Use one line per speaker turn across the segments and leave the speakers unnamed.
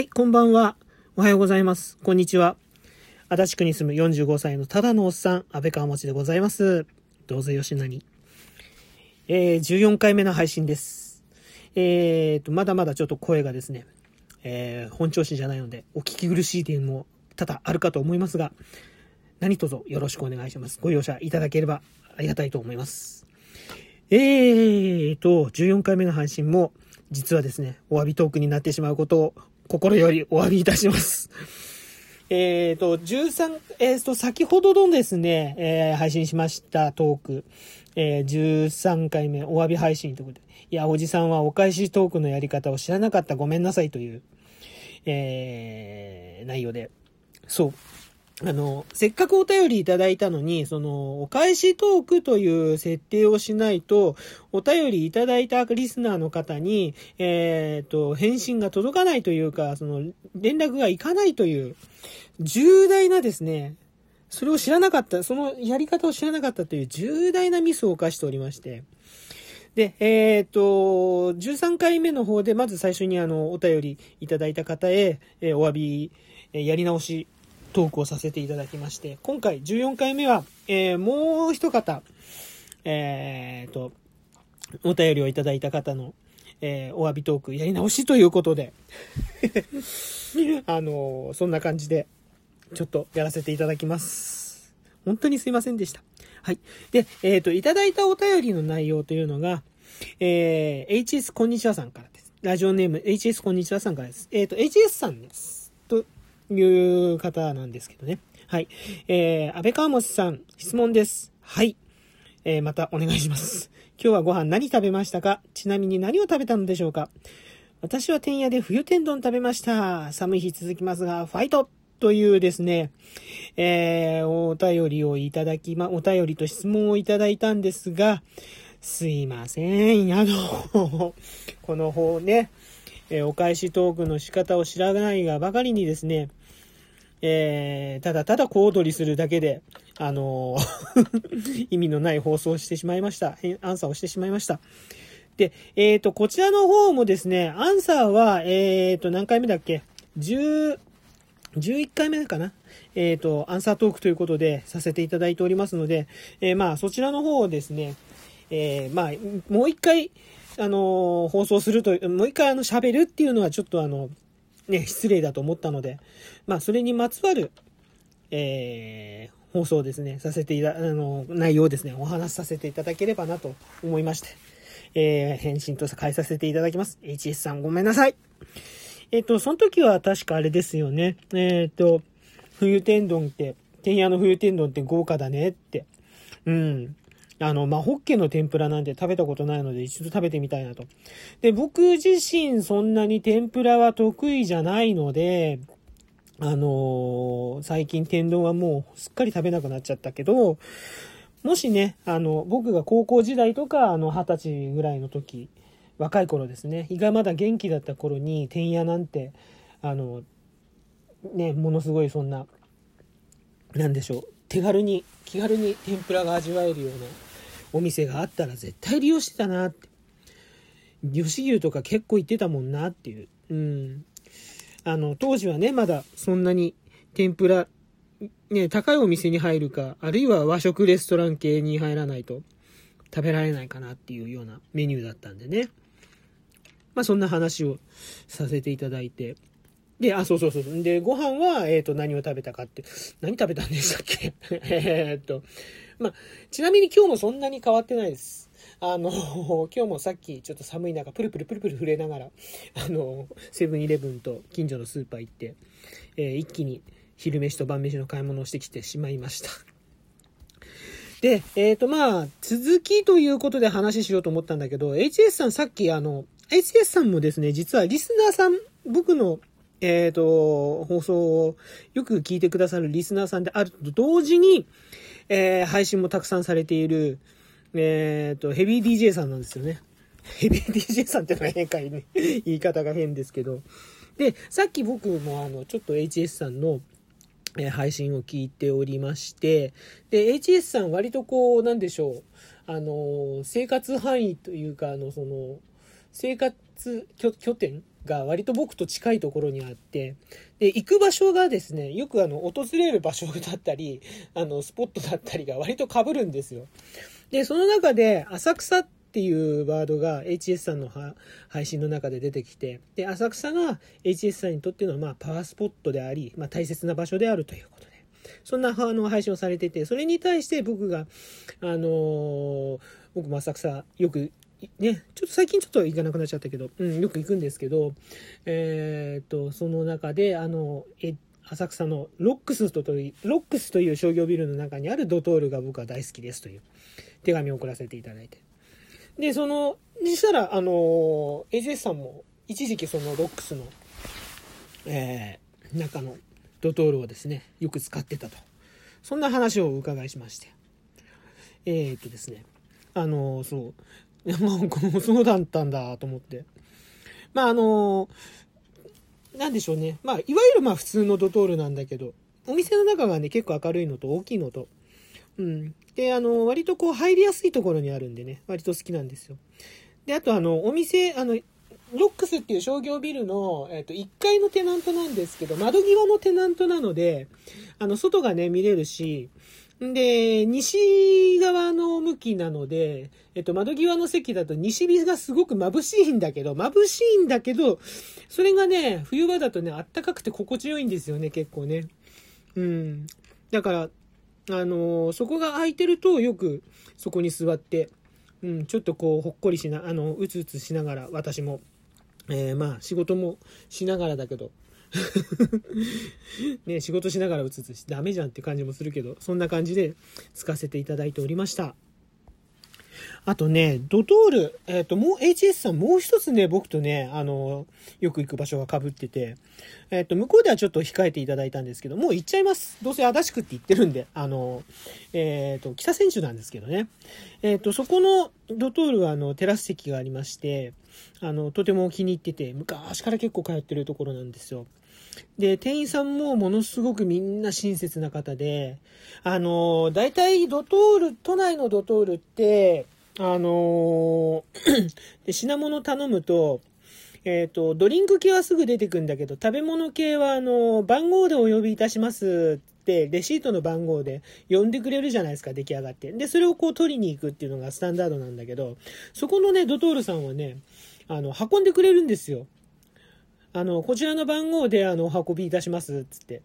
はい、こんばんは。おはようございます。こんにちは。足立区に住む45歳のただのおっさん、安倍川持でございます。どうぞよしなに。えー、14回目の配信です。えーと、まだまだちょっと声がですね、えー、本調子じゃないので、お聞き苦しい点も多々あるかと思いますが、何卒よろしくお願いします。ご容赦いただければありがたいと思います。えーと、14回目の配信も、実はですね、お詫びトークになってしまうことを心よりお詫びいたします。えっと、13、えーと、先ほどのですね、えー配信しましたトーク、えー13回目お詫び配信ということで、いや、おじさんはお返しトークのやり方を知らなかったごめんなさいという、えー内容で、そう。あの、せっかくお便りいただいたのに、その、お返しトークという設定をしないと、お便りいただいたリスナーの方に、えっ、と、返信が届かないというか、その、連絡がいかないという、重大なですね、それを知らなかった、そのやり方を知らなかったという重大なミスを犯しておりまして、で、えっ、と、13回目の方で、まず最初にあの、お便りいただいた方へ、えーお詫び、えやり直しトークをさせていただきまして、今回14回目は、えーもう一方、えっ、と、お便りをいただいた方の、えーお詫びトークやり直しということで、あのそんな感じで、ちょっとやらせていただきます。本当にすいませんでした。はい。で、えっ、と、いただいたお便りの内容というのが、えー HS こんにちはさんからです。ラジオネーム HS こんにちはさんからです。えっ、と、HS さんです。という方なんですけどね。はい。えー、安倍川本さん、質問です。はい。えーまたお願いします。今日はご飯何食べましたか？ちなみに何を食べたのでしょうか？私は天屋で冬天丼食べました。寒い日続きますが、ファイトというですね、えー、お便りをいただきま、お便りと質問をいただいたんですが、すいません。あの、この方ね、えーお返しトークの仕方を知らないがばかりにですね、えーただただ小躍りするだけで、あの 意味のない放送をしてしまいました。アンサーをしてしまいました。で、えっ、と、こちらの方もですね、アンサーは、えっ、と、何回目だっけ ?10、11回目かな？えっ、と、アンサートークということでさせていただいておりますので、えまあ、そちらの方をですね、えまあ、もう一回、あの放送すると、もう一回あの、喋るっていうのはちょっとあの、ね、失礼だと思ったので、まあ、それにまつわる、えー放送ですね、させていた、あの、内容ですね、お話しさせていただければなと思いまして、えー返信と変えさせていただきます。HS さんごめんなさい。えっ、と、その時は確かあれですよね。えっ、と、冬天丼って、天屋の冬天丼って豪華だねって。うん。あの、まあ、ホッケの天ぷらなんて食べたことないので一度食べてみたいなと。で、僕自身そんなに天ぷらは得意じゃないので、あのー最近天丼はもうすっかり食べなくなっちゃったけど、もしね、あの、僕が高校時代とか、あの、二十歳ぐらいの時、若い頃ですね、胃がまだ元気だった頃に、天屋なんて、あの、ね、ものすごいそんな、なんでしょう、手軽に、気軽に天ぷらが味わえるようなお店があったら絶対利用してたなって。吉牛とか結構行ってたもんなっていう。うん。あの、当時はね、まだそんなに天ぷら、ね、高いお店に入るか、あるいは和食レストラン系に入らないと食べられないかなっていうようなメニューだったんでね。まあそんな話をさせていただいて。で、あ、そうそうそう。で、ご飯は、えっ、と、何を食べたかって、何食べたんでしたっけ？えっと、まあ、ちなみに今日もそんなに変わってないです。あの、今日もさっきちょっと寒い中、プルプルプルプル震えながら、あの、セブンイレブンと近所のスーパー行って、えー一気に昼飯と晩飯の買い物をしてきてしまいました。で、えっ、と、まあ、続きということで話しようと思ったんだけど、HS さんさっきあの、HS さんもですね、実はリスナーさん、僕の、えっ、と、放送をよく聞いてくださるリスナーさんであると同時に、えー配信もたくさんされている、えっ、と、ヘビー DJ さんなんですよね。ヘビー DJ さんってのは変かいね。言い方が変ですけど。で、さっき僕もあの、ちょっと HS さんの、えー配信を聞いておりまして、で、HS さん割とこう、なんでしょう、あの、生活範囲というか、あの、その、生活拠点が割と僕と近いところにあって、で、行く場所がですね、よくあの、訪れる場所だったり、あの、スポットだったりが割と被るんですよ。で、その中で、浅草っていうワードが HS さんの配信の中で出てきて、で、浅草が HS さんにとっての、まあ、パワースポットであり、まあ、大切な場所であるということで、そんな、あの、配信をされてて、それに対して僕が、あのー、僕も浅草よくね、ちょっと最近ちょっと行かなくなっちゃったけど、うん、よく行くんですけど、えー、っと、その中で、あの、え、浅草のロックスという、ロックスという商業ビルの中にあるドトールが僕は大好きですという手紙を送らせていただいて。で、その、そしたら、あの、AJS さんも一時期そのロックスの、えー、中のドトールをですね、よく使ってたと。そんな話をお伺いしまして。えー、っとですね、あの、そう、いや、まあ、そうだったんだと思って。まあ、あの、なんでしょうね。まあ、いわゆるまあ普通のドトールなんだけど、お店の中がね、結構明るいのと大きいのと、うん。で、あの、割とこう入りやすいところにあるんでね、割と好きなんですよ。で、あとあの、お店、あの、ロックスっていう商業ビルの、えっ、と、1階のテナントなんですけど、窓際のテナントなので、あの、外がね、見れるし、で、西側の向きなので、えっと、窓際の席だと西日がすごく眩しいんだけど、眩しいんだけど、それがね、冬場だとね、あったかくて心地よいんですよね、結構ね。うん。だから、あのー、そこが空いてるとよくそこに座って、うん、ちょっとこう、ほっこりしな、あの、うつうつしながら、私も、えー、まあ、仕事もしながらだけど、ね、仕事しながら打つつし、ダメじゃんって感じもするけど、そんな感じでつかせていただいておりました。あとね、ドトール、えっ、ー、と、もう HS さんもう一つね、僕とね、あの、よく行く場所が被ってて、えっ、ー、と、向こうではちょっと控えていただいたんですけど、もう行っちゃいます。どうせ足立区って言ってるんで、あの、えっ、ー、と、北選手なんですけどね。えっ、と、そこのドトールは、あの、テラス席がありまして、あの、とても気に入ってて、昔から結構通ってるところなんですよ。で、店員さんもものすごくみんな親切な方で、あの、大体ドトール、都内のドトールって、あの で品物頼むと、えっ、ー、と、ドリンク系はすぐ出てくんだけど、食べ物系は、あの、番号でお呼びいたしますって、レシートの番号で呼んでくれるじゃないですか、出来上がって。で、それをこう取りに行くっていうのがスタンダードなんだけど、そこのね、ドトールさんはね、あの、運んでくれるんですよ。あの、こちらの番号で、あの、お運びいたします、つって。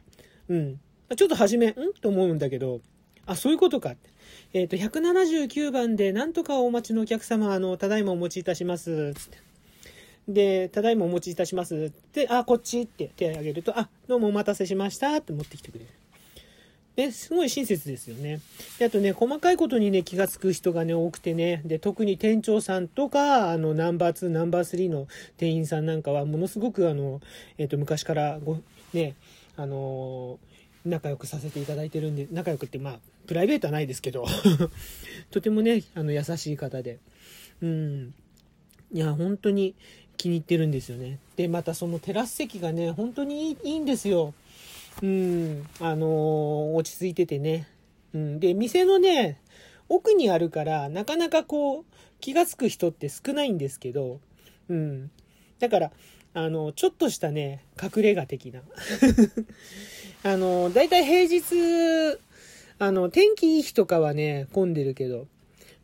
うん。ちょっと初め、ん？と思うんだけど、あ、そういうことか。えっ、ー、と、179番で、なんとかお待ちのお客様、あの、ただいまお持ちいたします、つって。で、ただいまお持ちいたしますって、あ、こっちって手を挙げると、あ、どうもお待たせしましたって持ってきてくれる。ね、すごい親切ですよね。で、あとね、細かいことにね、気がつく人がね、多くてね、で、特に店長さんとか、あの、ナンバー2、ナンバー3の店員さんなんかは、ものすごくあの、えっ、ー、と、昔からご、ね、あの仲良くさせていただいてるんで、仲良くって、まあ、プライベートはないですけど とてもね、あの、優しい方で。うん。いや、本当に気に入ってるんですよね。で、またそのテラス席がね、本当にいいんですよ。うん、あのー、落ち着いててね。うん、で、店のね、奥にあるから、なかなかこう、気がつく人って少ないんですけど、うん。だから、あの、ちょっとしたね、隠れ家的な。あの、だいたい平日、あの、天気いい日とかはね、混んでるけど、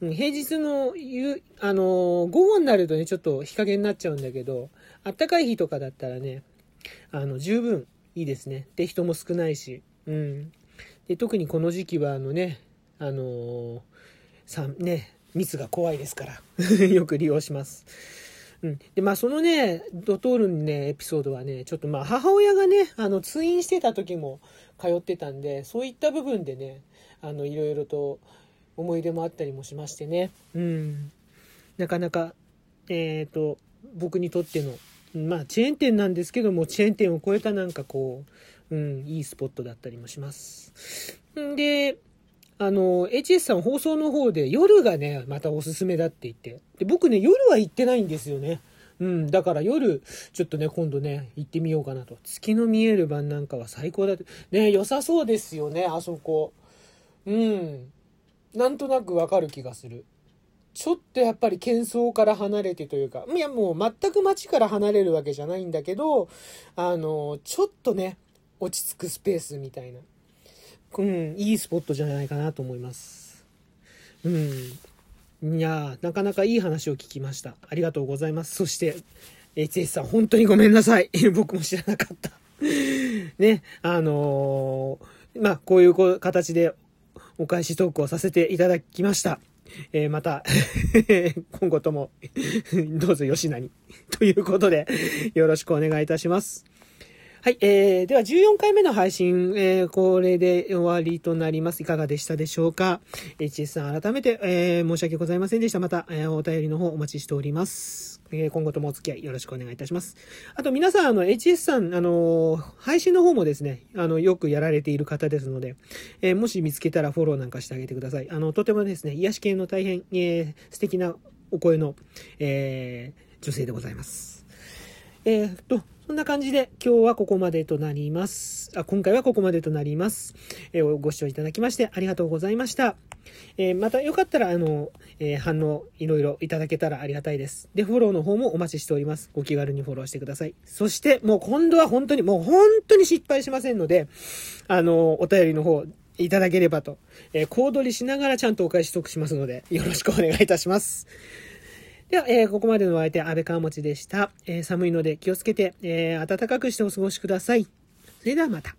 うん、平日の夕、あの、午後になるとね、ちょっと日陰になっちゃうんだけど、あったかい日とかだったらね、あの、十分、いいですね。で、人も少ないし。うん。で、特にこの時期は、あのね、あのー、さ、ね、密が怖いですから よく利用します。うん。で、まあ、そのね、ドトールのね、エピソードはね、ちょっとまあ、母親がね、あの、通院してた時も通ってたんで、そういった部分でね、あの、いろいろと思い出もあったりもしましてね。うん。なかなか、えっ、ー、と、僕にとってのまあ、チェーン店なんですけども、チェーン店を超えたなんかこう、うん、いいスポットだったりもします。んで、あの、HS さん放送の方で夜がね、またおすすめだって言って。で、僕ね、夜は行ってないんですよね。うん、だから夜、ちょっとね、今度ね、行ってみようかなと。月の見える晩なんかは最高だって。ね、良さそうですよね、あそこ。うん。なんとなくわかる気がする。ちょっとやっぱり喧騒から離れてというか、いやもう全く街から離れるわけじゃないんだけど、あの、ちょっとね、落ち着くスペースみたいな。うん、いいスポットじゃないかなと思います。うん。いやなかなかいい話を聞きました。ありがとうございます。そして、HS さん、本当にごめんなさい。僕も知らなかった。ね、あのー、まあ、こういう形でお返しトークをさせていただきました。えー、また 今後とも どうぞ吉なにということで、よろしくお願いいたします。はい、えー、では14回目の配信、えー、これで終わりとなります。いかがでしたでしょうか ?HS さん、改めて、えー、申し訳ございませんでした。また、えー、お便りの方お待ちしております。えー、今後ともお付き合いよろしくお願いいたします。あと皆さん、あの、HS さん、あの、配信の方もですね、あの、よくやられている方ですので、えー、もし見つけたらフォローなんかしてあげてください。あの、とてもですね、癒し系の大変、えー、素敵なお声の、えー、女性でございます。えー、っと、そんな感じで今日はここまでとなります。あ今回はここまでとなります。えー、ご視聴いただきましてありがとうございました。えー、またよかったら、あの、えー、反応いろいろいただけたらありがたいです。で、フォローの方もお待ちしております。ご気軽にフォローしてください。そして、もう今度は本当に、もう本当に失敗しませんので、あの、お便りの方、いただければと、えー、小躍りしながらちゃんとお返しトークしますので、よろしくお願いいたします。では、えー、ここまでのお相手、安倍川持でした。えー、寒いので気をつけて、えー、暖かくしてお過ごしください。それではまた。